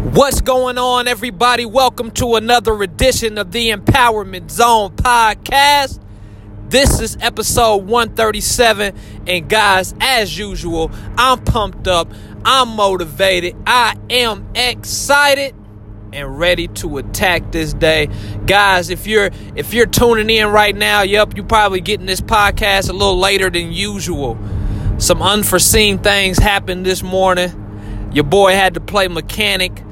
What's going on, everybody? Welcome to another edition of the Empowerment Zone podcast. This is episode 137. And guys, as usual, I'm pumped up, I'm motivated, I am excited and ready to attack this day. Guys, if you're if you're tuning in right now, yep, you're probably getting this podcast a little later than usual. Some unforeseen things happened this morning. Your boy had to play mechanic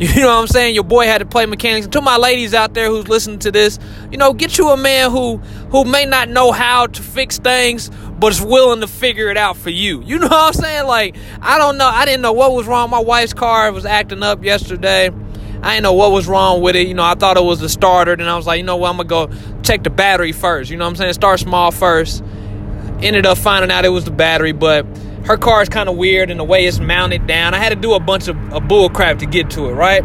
You know what I'm saying? Your boy had to play mechanics. To my ladies out there who's listening to this, you know, get you a man who who may not know how to fix things, but is willing to figure it out for you. You know what I'm saying? Like, I don't know. I didn't know what was wrong. My wife's car was acting up yesterday. I didn't know what was wrong with it. You know, I thought it was the starter. Then I was like, you know what? I'm gonna go check the battery first. You know what I'm saying? Start small first. Ended up finding out it was the battery, but her car is kind of weird in the way it's mounted down. I had to do a bunch of, of bull crap to get to it, right?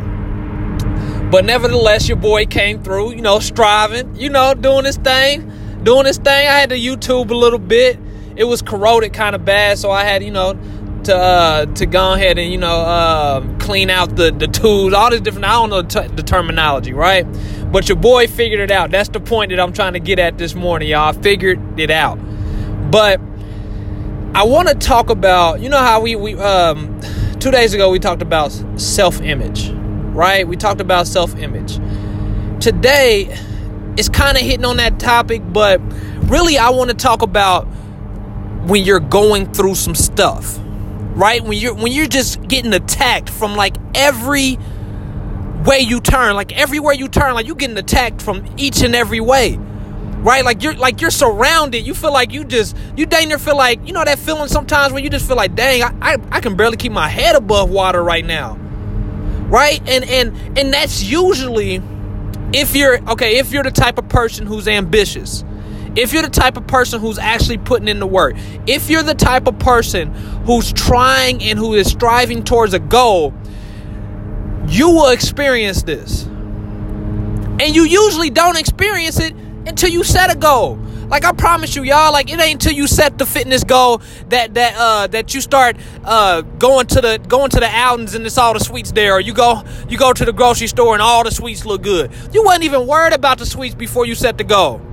But nevertheless, your boy came through, you know, striving, you know, doing his thing, doing his thing. I had to YouTube a little bit. It was corroded kind of bad, so I had, you know, to uh, to go ahead and you know uh, clean out the the tools, all this different. I don't know the, t- the terminology, right? But your boy figured it out. That's the point that I'm trying to get at this morning, y'all. I figured it out, but I want to talk about, you know how we we um two days ago we talked about self-image, right? We talked about self-image. Today it's kind of hitting on that topic, but really I want to talk about when you're going through some stuff. Right? When you're when you're just getting attacked from like every way you turn, like everywhere you turn, like you're getting attacked from each and every way right? Like you're like you're surrounded. You feel like you just you dang near feel like you know that feeling sometimes when you just feel like dang, I, I, I can barely keep my head above water right now. Right? And and and that's usually if you're okay, if you're the type of person who's ambitious. If you're the type of person who's actually putting in the work, if you're the type of person who's trying and who is striving towards a goal, you will experience this. And you usually don't experience it until you set a goal. Like I promise you, y'all, like it ain't until you set the fitness goal that that uh that you start uh going to the going to the outings and it's all the sweets there, or you go you go to the grocery store and all the sweets look good. You wasn't even worried about the sweets before you set the goal.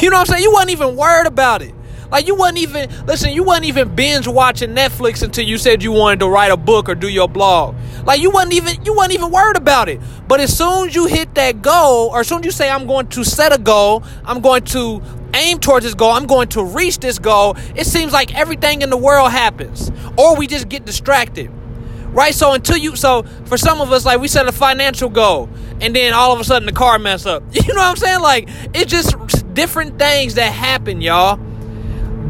You know what I'm saying? You wasn't even worried about it. Like you wasn't even listen, you wasn't even binge watching Netflix until you said you wanted to write a book or do your blog. Like you wasn't even you wasn't even worried about it. But as soon as you hit that goal, or as soon as you say I'm going to set a goal, I'm going to aim towards this goal, I'm going to reach this goal, it seems like everything in the world happens. Or we just get distracted. Right? So until you so for some of us, like we set a financial goal and then all of a sudden the car mess up. You know what I'm saying? Like it's just different things that happen, y'all.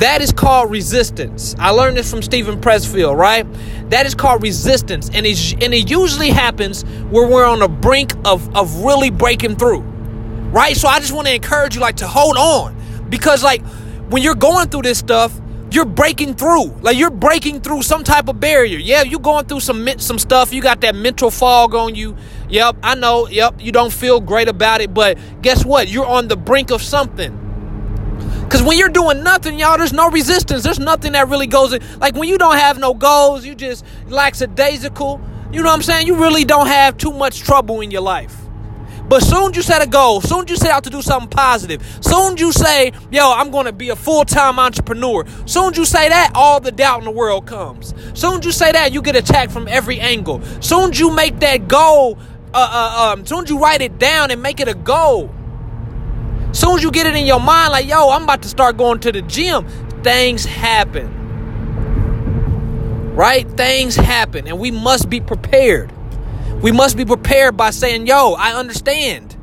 That is called resistance. I learned this from Steven Pressfield, right? That is called resistance. And, it, and it usually happens when we're on the brink of, of really breaking through, right? So I just want to encourage you, like, to hold on. Because, like, when you're going through this stuff, you're breaking through. Like you're breaking through some type of barrier. Yeah, you're going through some some stuff. You got that mental fog on you. Yep, I know. Yep, you don't feel great about it, but guess what? You're on the brink of something. Because when you're doing nothing, y'all, there's no resistance. There's nothing that really goes in. Like when you don't have no goals, you just lackadaisical. You know what I'm saying? You really don't have too much trouble in your life. But soon you set a goal, soon you set out to do something positive, soon you say, yo, I'm to be a full time entrepreneur, soon you say that, all the doubt in the world comes. Soon you say that, you get attacked from every angle. Soon you make that goal, uh, uh, um, soon you write it down and make it a goal Soon as you get it in your mind, like, yo, I'm about to start going to the gym, things happen. Right? Things happen, and we must be prepared. We must be prepared by saying, yo, I understand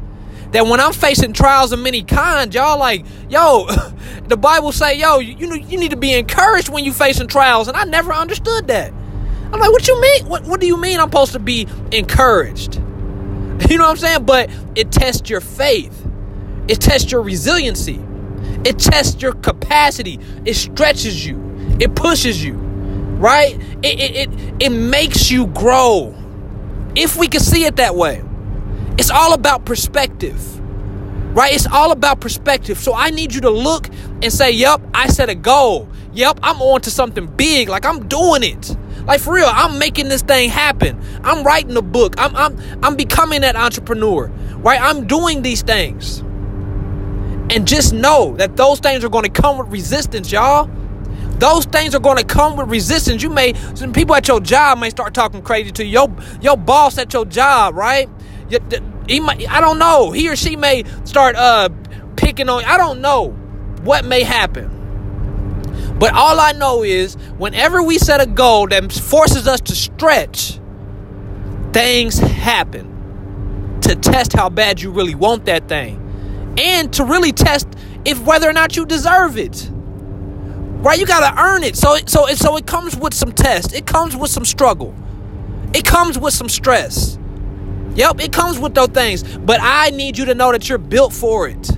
that when I'm facing trials of many kinds, y'all like, yo, the Bible say, yo, you, you need to be encouraged when you facing trials, and I never understood that. I'm like, what you mean? What, what do you mean I'm supposed to be encouraged? You know what I'm saying? But it tests your faith. It tests your resiliency. It tests your capacity. It stretches you. It pushes you. Right? It, it, it, it makes you grow. If we can see it that way. It's all about perspective. Right? It's all about perspective. So I need you to look and say, Yep, I set a goal. Yep, I'm on to something big. Like I'm doing it. Like for real, I'm making this thing happen. I'm writing a book. I'm I'm I'm becoming that entrepreneur. Right? I'm doing these things. And just know that those things are going to come with resistance, y'all. Those things are going to come with resistance. You may some people at your job may start talking crazy to you. Your your boss at your job, right? He might, I don't know. He or she may start uh picking on. I don't know what may happen. But all I know is whenever we set a goal that forces us to stretch, things happen to test how bad you really want that thing and to really test if whether or not you deserve it. Right? You got to earn it. So so so it comes with some test. It comes with some struggle. It comes with some stress. Yep, it comes with those things. But I need you to know that you're built for it.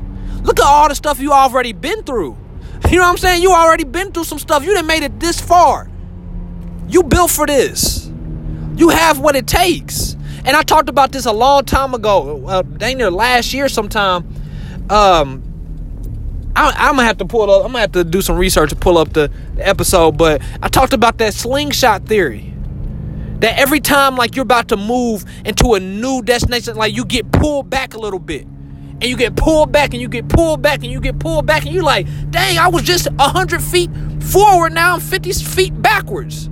Look at all the stuff you already been through. You know what I'm saying? You already been through some stuff. You done made it this far. You built for this. You have what it takes. And I talked about this a long time ago, uh, dang near last year sometime. Um, I, am gonna have to pull up. I'm gonna have to do some research to pull up the, the episode. But I talked about that slingshot theory. That every time like you're about to move into a new destination, like you get pulled back a little bit and you get pulled back and you get pulled back and you get pulled back and you like, dang, I was just 100 feet forward, now I'm 50 feet backwards.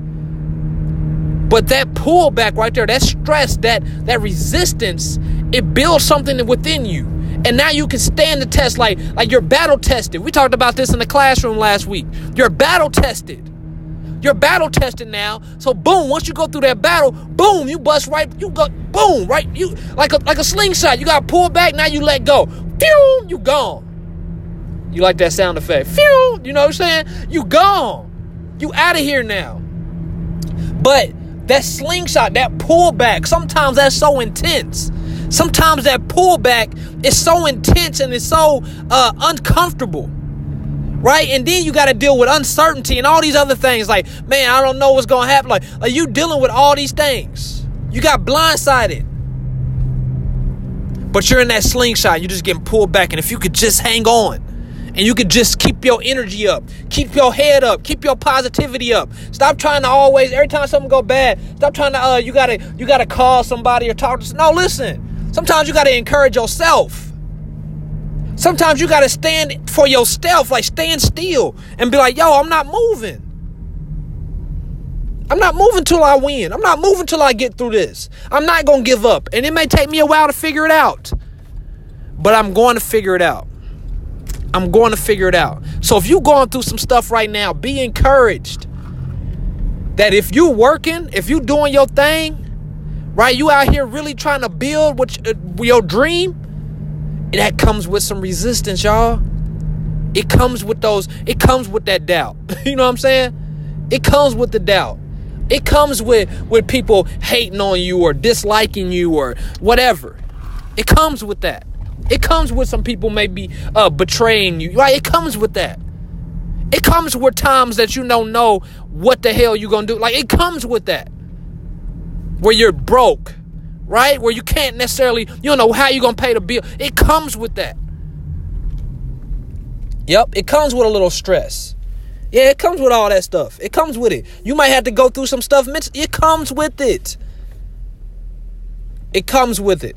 But that pullback right there, that stress, that that resistance, it builds something within you. And now you can stand the test like like you're battle tested. We talked about this in the classroom last week. You're battle tested. You're battle tested now. So boom, once you go through that battle, boom, you bust right, you go boom, right? You like a like a slingshot. You got pulled back, now you let go. Phew, you gone. You like that sound effect? Phew, you know what I'm saying? You gone. You out of here now. But that slingshot, that pullback, sometimes that's so intense. Sometimes that pullback is so intense and it's so uh, uncomfortable right? And then you got to deal with uncertainty and all these other things. Like, man, I don't know what's to happen. Like, are you dealing with all these things. You got blindsided. But you're in that slingshot. You're just getting pulled back. And if you could just hang on and you could just keep your energy up, keep your head up, keep your positivity up. Stop trying to always, every time something go bad, stop trying to, uh, you got to, you got to call somebody or talk to, no, listen. Sometimes you got to encourage yourself. Sometimes you got to stand for yourself, like stand still and be like, yo, I'm not moving. I'm not moving till I win. I'm not moving till I get through this. I'm not going to give up. And it may take me a while to figure it out, but I'm going to figure it out. I'm going to figure it out. So if you're going through some stuff right now, be encouraged that if you're working, if you're doing your thing, right, you out here really trying to build what, uh, your dream, that comes with some resistance, y'all. It comes with those, it comes with that doubt. you know what I'm saying? It comes with the doubt. It comes with with people hating on you or disliking you or whatever. It comes with that. It comes with some people maybe uh, betraying you. Right? It comes with that. It comes with times that you don't know what the hell you're gonna do. Like it comes with that. Where you're broke right? Where you can't necessarily, you don't know how you're going to pay the bill. It comes with that. Yep, it comes with a little stress. Yeah, it comes with all that stuff. It comes with it. You might have to go through some stuff. It comes with it. It comes with it.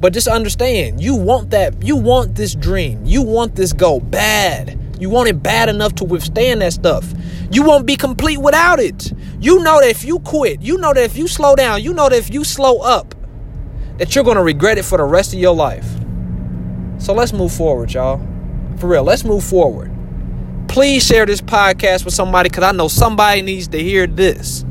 But just understand, you want that. You want this dream. You want this goal bad. You want it bad enough to withstand that stuff. You won't be complete without it. You know that if you quit, you know that if you slow down, you know that if you slow up, that you're going to regret it for the rest of your life. So let's move forward, y'all. For real, let's move forward. Please share this podcast with somebody because I know somebody needs to hear this.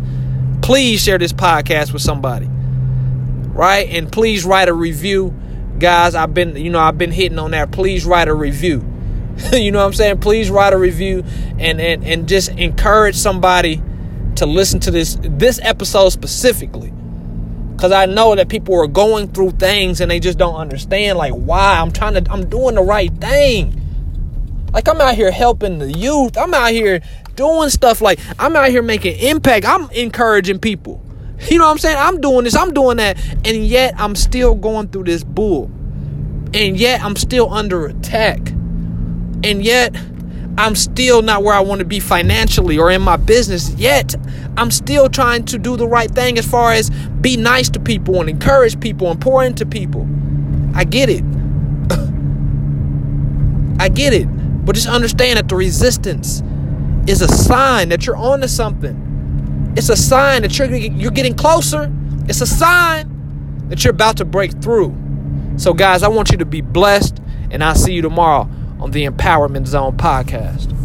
Please share this podcast with somebody. Right? And please write a review. Guys, I've been, you know, I've been hitting on that. Please write a review. you know what I'm saying? Please write a review and, and and just encourage somebody to listen to this this episode specifically Cause I know that people are going through things and they just don't understand like why I'm trying to I'm doing the right thing. Like I'm out here helping the youth. I'm out here doing stuff like I'm out here making impact. I'm encouraging people. You know what I'm saying? I'm doing this, I'm doing that, and yet I'm still going through this bull. And yet I'm still under attack. And yet I'm still not where I want to be financially or in my business yet. I'm still trying to do the right thing as far as be nice to people and encourage people and pour into people. I get it. I get it. But just understand that the resistance is a sign that you're on to something. It's a sign that you're, you're getting closer. It's a sign that you're about to break through. So, guys, I want you to be blessed, and I'll see you tomorrow on the Empowerment Zone podcast.